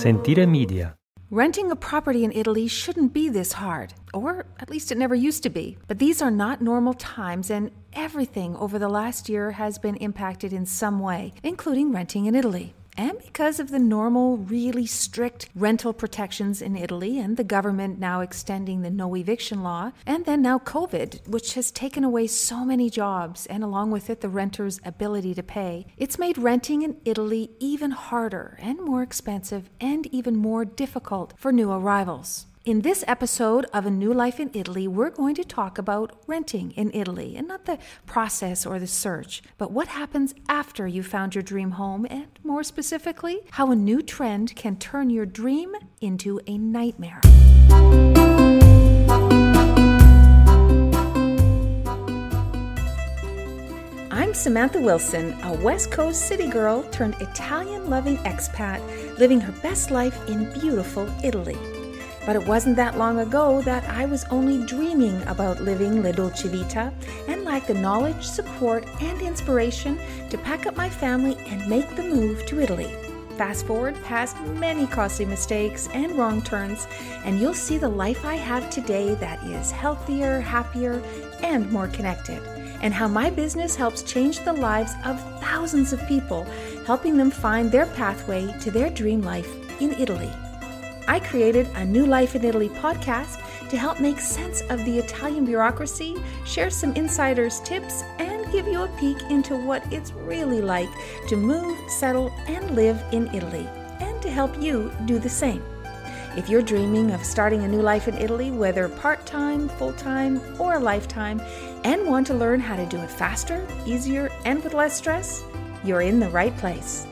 Sentire Media. Renting a property in Italy shouldn't be this hard, or at least it never used to be. But these are not normal times, and everything over the last year has been impacted in some way, including renting in Italy. And because of the normal, really strict rental protections in Italy, and the government now extending the no eviction law, and then now COVID, which has taken away so many jobs, and along with it, the renter's ability to pay, it's made renting in Italy even harder and more expensive and even more difficult for new arrivals. In this episode of A New Life in Italy, we're going to talk about renting in Italy and not the process or the search, but what happens after you found your dream home and, more specifically, how a new trend can turn your dream into a nightmare. I'm Samantha Wilson, a West Coast city girl turned Italian loving expat living her best life in beautiful Italy. But it wasn't that long ago that I was only dreaming about living La Dolce and lacked the knowledge, support, and inspiration to pack up my family and make the move to Italy. Fast forward past many costly mistakes and wrong turns, and you'll see the life I have today that is healthier, happier, and more connected, and how my business helps change the lives of thousands of people, helping them find their pathway to their dream life in Italy. I created a New Life in Italy podcast to help make sense of the Italian bureaucracy, share some insiders' tips, and give you a peek into what it's really like to move, settle, and live in Italy, and to help you do the same. If you're dreaming of starting a new life in Italy, whether part time, full time, or a lifetime, and want to learn how to do it faster, easier, and with less stress, you're in the right place.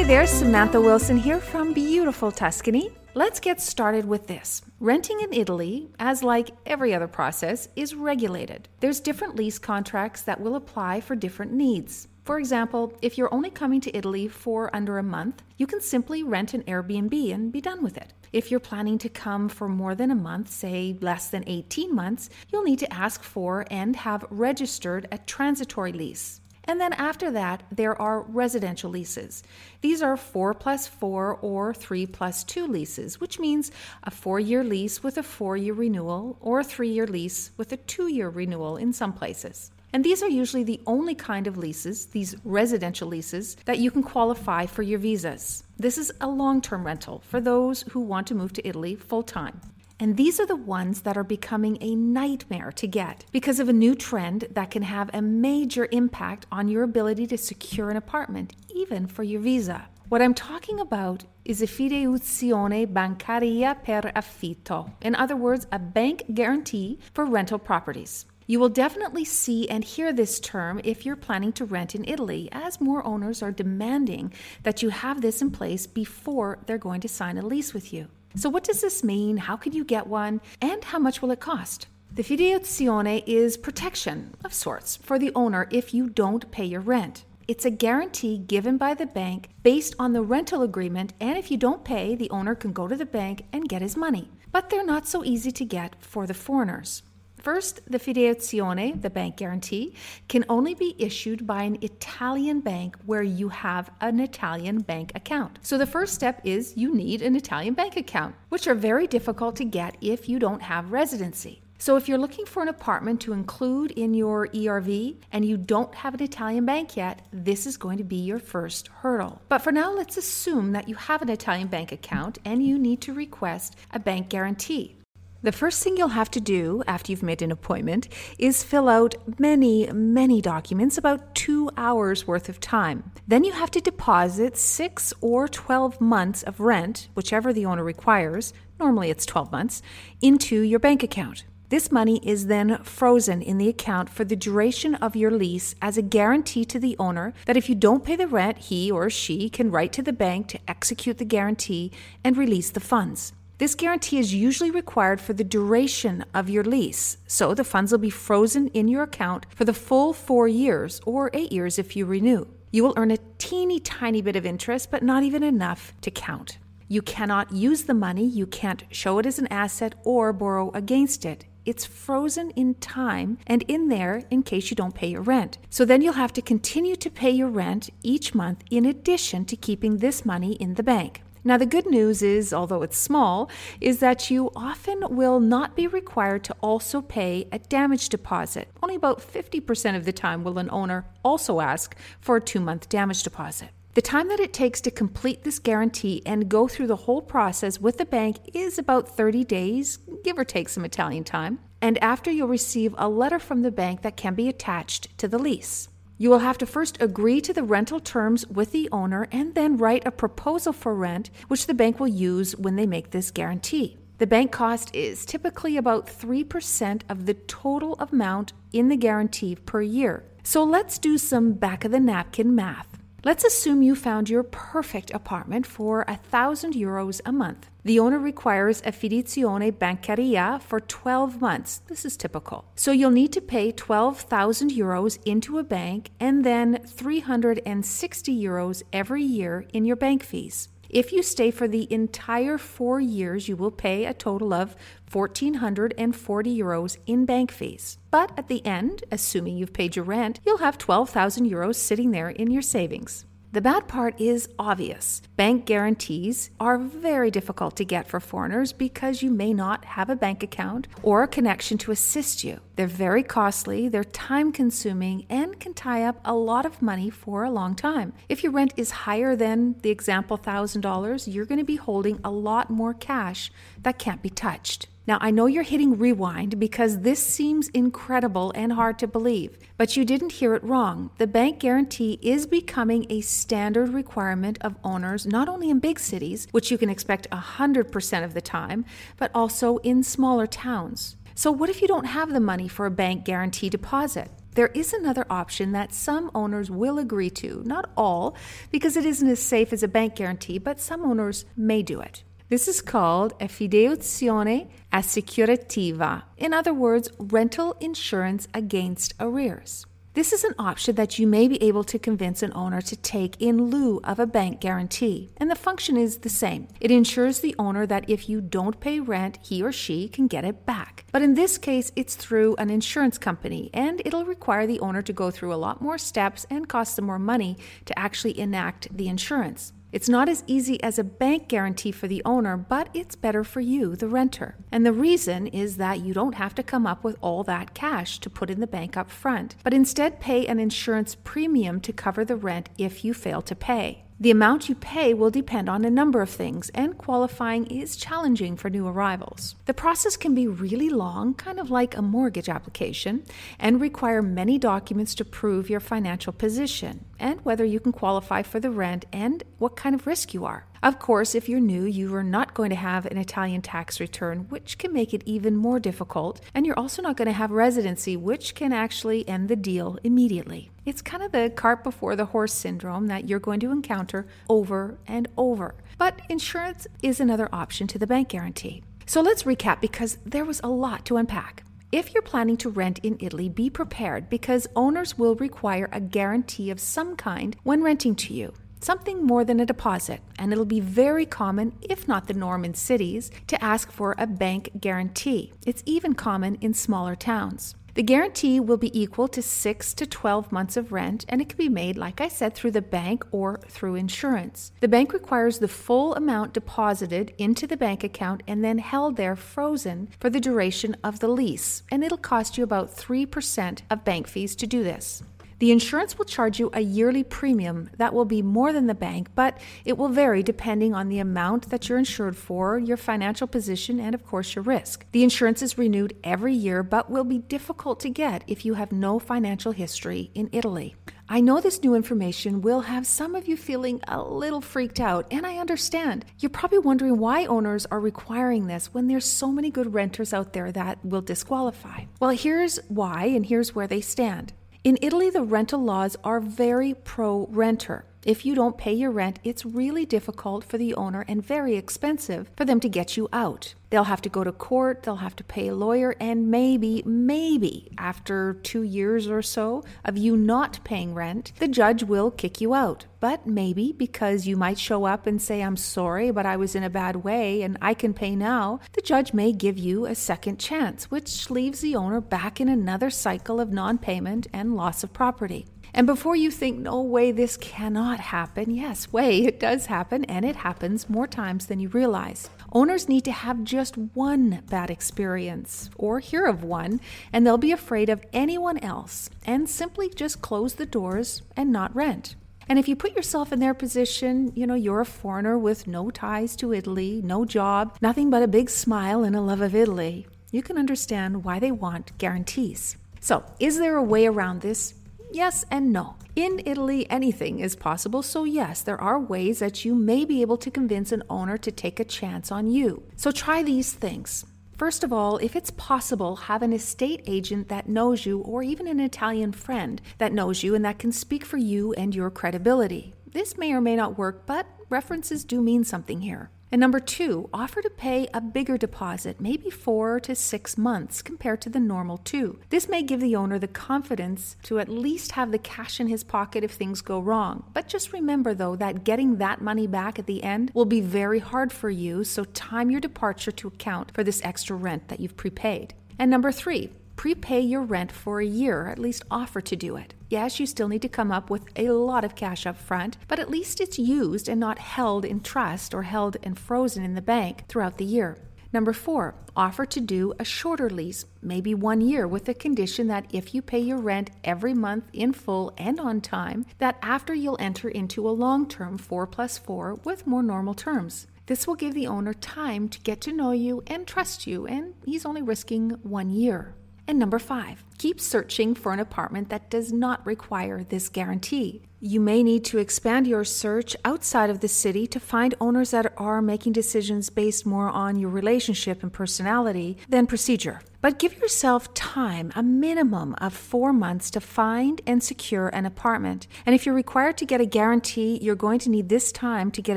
Hey there, Samantha Wilson here from beautiful Tuscany. Let's get started with this. Renting in Italy, as like every other process, is regulated. There's different lease contracts that will apply for different needs. For example, if you're only coming to Italy for under a month, you can simply rent an Airbnb and be done with it. If you're planning to come for more than a month, say less than 18 months, you'll need to ask for and have registered a transitory lease. And then after that, there are residential leases. These are 4 plus 4 or 3 plus 2 leases, which means a four year lease with a four year renewal or a three year lease with a two year renewal in some places. And these are usually the only kind of leases, these residential leases, that you can qualify for your visas. This is a long term rental for those who want to move to Italy full time. And these are the ones that are becoming a nightmare to get because of a new trend that can have a major impact on your ability to secure an apartment, even for your visa. What I'm talking about is a fideiussione bancaria per affitto. In other words, a bank guarantee for rental properties. You will definitely see and hear this term if you're planning to rent in Italy, as more owners are demanding that you have this in place before they're going to sign a lease with you. So, what does this mean? How can you get one? And how much will it cost? The fideiussione is protection of sorts for the owner if you don't pay your rent. It's a guarantee given by the bank based on the rental agreement, and if you don't pay, the owner can go to the bank and get his money. But they're not so easy to get for the foreigners. First, the fideiussione, the bank guarantee, can only be issued by an Italian bank where you have an Italian bank account. So the first step is you need an Italian bank account, which are very difficult to get if you don't have residency. So if you're looking for an apartment to include in your ERV and you don't have an Italian bank yet, this is going to be your first hurdle. But for now, let's assume that you have an Italian bank account and you need to request a bank guarantee. The first thing you'll have to do after you've made an appointment is fill out many, many documents, about two hours worth of time. Then you have to deposit six or 12 months of rent, whichever the owner requires, normally it's 12 months, into your bank account. This money is then frozen in the account for the duration of your lease as a guarantee to the owner that if you don't pay the rent, he or she can write to the bank to execute the guarantee and release the funds. This guarantee is usually required for the duration of your lease, so the funds will be frozen in your account for the full four years or eight years if you renew. You will earn a teeny tiny bit of interest, but not even enough to count. You cannot use the money, you can't show it as an asset or borrow against it. it's frozen in time and in there in case you don't pay your rent. So then you'll have to continue to pay your rent each month in addition to keeping this money in the bank. Now, the good news is, although it's small, is that you often will not be required to also pay a damage deposit. Only about 50% of the time will an owner also ask for a two month damage deposit. The time that it takes to complete this guarantee and go through the whole process with the bank is about 30 days, give or take some Italian time. And after you'll receive a letter from the bank that can be attached to the lease. You will have to first agree to the rental terms with the owner and then write a proposal for rent, which the bank will use when they make this guarantee. The bank cost is typically about 3% of the total amount in the guarantee per year. So let's do some back of the napkin math. Let's assume you found your perfect apartment for a thousand euros a month. The owner requires a fiduzione bancaria for 12 months. This is typical. So you'll need to pay 12,000 euros into a bank and then 360 euros every year in your bank fees. If you stay for the entire four years, you will pay a total of 1,440 euros in bank fees. But at the end, assuming you've paid your rent, you'll have 12,000 euros sitting there in your savings. The bad part is obvious. Bank guarantees are very difficult to get for foreigners because you may not have a bank account or a connection to assist you. They're very costly, they're time consuming, and can tie up a lot of money for a long time. If your rent is higher than the example $1,000, you're going to be holding a lot more cash that can't be touched. Now, I know you're hitting rewind because this seems incredible and hard to believe, but you didn't hear it wrong. The bank guarantee is becoming a standard requirement of owners, not only in big cities, which you can expect 100% of the time, but also in smaller towns. So, what if you don't have the money for a bank guarantee deposit? There is another option that some owners will agree to, not all, because it isn't as safe as a bank guarantee, but some owners may do it. This is called a fideiussione assicurativa. In other words, rental insurance against arrears. This is an option that you may be able to convince an owner to take in lieu of a bank guarantee, and the function is the same. It ensures the owner that if you don't pay rent, he or she can get it back. But in this case, it's through an insurance company, and it'll require the owner to go through a lot more steps and cost them more money to actually enact the insurance. It's not as easy as a bank guarantee for the owner, but it's better for you, the renter. And the reason is that you don't have to come up with all that cash to put in the bank up front, but instead pay an insurance premium to cover the rent if you fail to pay. The amount you pay will depend on a number of things, and qualifying is challenging for new arrivals. The process can be really long, kind of like a mortgage application, and require many documents to prove your financial position and whether you can qualify for the rent and what kind of risk you are. Of course, if you're new, you are not going to have an Italian tax return, which can make it even more difficult, and you're also not going to have residency, which can actually end the deal immediately. It's kind of the cart before the horse syndrome that you're going to encounter over and over. But insurance is another option to the bank guarantee. So let's recap because there was a lot to unpack. If you're planning to rent in Italy, be prepared because owners will require a guarantee of some kind when renting to you something more than a deposit, and it'll be very common, if not the norm in cities, to ask for a bank guarantee. It's even common in smaller towns. The guarantee will be equal to 6 to 12 months of rent, and it can be made, like I said, through the bank or through insurance. The bank requires the full amount deposited into the bank account and then held there frozen for the duration of the lease, and it'll cost you about 3% of bank fees to do this. The insurance will charge you a yearly premium that will be more than the bank, but it will vary depending on the amount that you're insured for, your financial position, and of course your risk. The insurance is renewed every year, but will be difficult to get if you have no financial history in Italy. I know this new information will have some of you feeling a little freaked out, and I understand. You're probably wondering why owners are requiring this when there's so many good renters out there that will disqualify. Well, here's why, and here's where they stand. In Italy, the rental laws are very pro renter. If you don't pay your rent, it's really difficult for the owner and very expensive for them to get you out. They'll have to go to court, they'll have to pay a lawyer, and maybe, maybe after two years or so of you not paying rent, the judge will kick you out. But maybe because you might show up and say, I'm sorry, but I was in a bad way and I can pay now, the judge may give you a second chance, which leaves the owner back in another cycle of non payment and loss of property. And before you think, no way, this cannot happen, yes, way, it does happen, and it happens more times than you realize. Owners need to have just one bad experience or hear of one, and they'll be afraid of anyone else and simply just close the doors and not rent. And if you put yourself in their position, you know, you're a foreigner with no ties to Italy, no job, nothing but a big smile and a love of Italy, you can understand why they want guarantees. So, is there a way around this? Yes and no. In Italy, anything is possible, so yes, there are ways that you may be able to convince an owner to take a chance on you. So try these things. First of all, if it's possible, have an estate agent that knows you, or even an Italian friend that knows you and that can speak for you and your credibility. This may or may not work, but references do mean something here. And number two, offer to pay a bigger deposit, maybe four to six months compared to the normal two. This may give the owner the confidence to at least have the cash in his pocket if things go wrong. But just remember, though, that getting that money back at the end will be very hard for you, so time your departure to account for this extra rent that you've prepaid. And number three, prepay your rent for a year, or at least offer to do it. Yes, you still need to come up with a lot of cash up front, but at least it's used and not held in trust or held and frozen in the bank throughout the year. Number four, offer to do a shorter lease, maybe one year, with the condition that if you pay your rent every month in full and on time, that after you'll enter into a long term 4 plus 4 with more normal terms. This will give the owner time to get to know you and trust you, and he's only risking one year. And number five, keep searching for an apartment that does not require this guarantee. You may need to expand your search outside of the city to find owners that are making decisions based more on your relationship and personality than procedure. But give yourself time, a minimum of four months, to find and secure an apartment. And if you're required to get a guarantee, you're going to need this time to get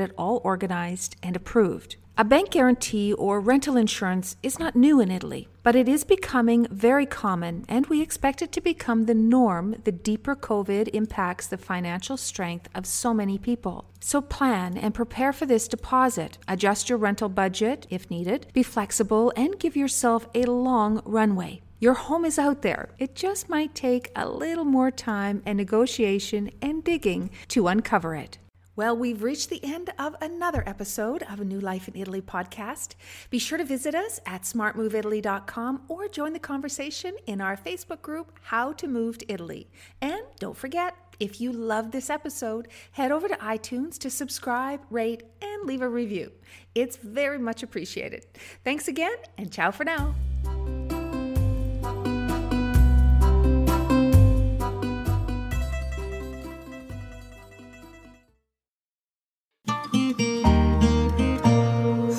it all organized and approved. A bank guarantee or rental insurance is not new in Italy, but it is becoming very common, and we expect it to become the norm the deeper COVID impacts the financial strength of so many people. So plan and prepare for this deposit. Adjust your rental budget if needed, be flexible, and give yourself a long runway. Your home is out there. It just might take a little more time and negotiation and digging to uncover it. Well, we've reached the end of another episode of a New Life in Italy podcast. Be sure to visit us at smartmoveitaly.com or join the conversation in our Facebook group, How to Move to Italy. And don't forget, if you love this episode, head over to iTunes to subscribe, rate, and leave a review. It's very much appreciated. Thanks again, and ciao for now.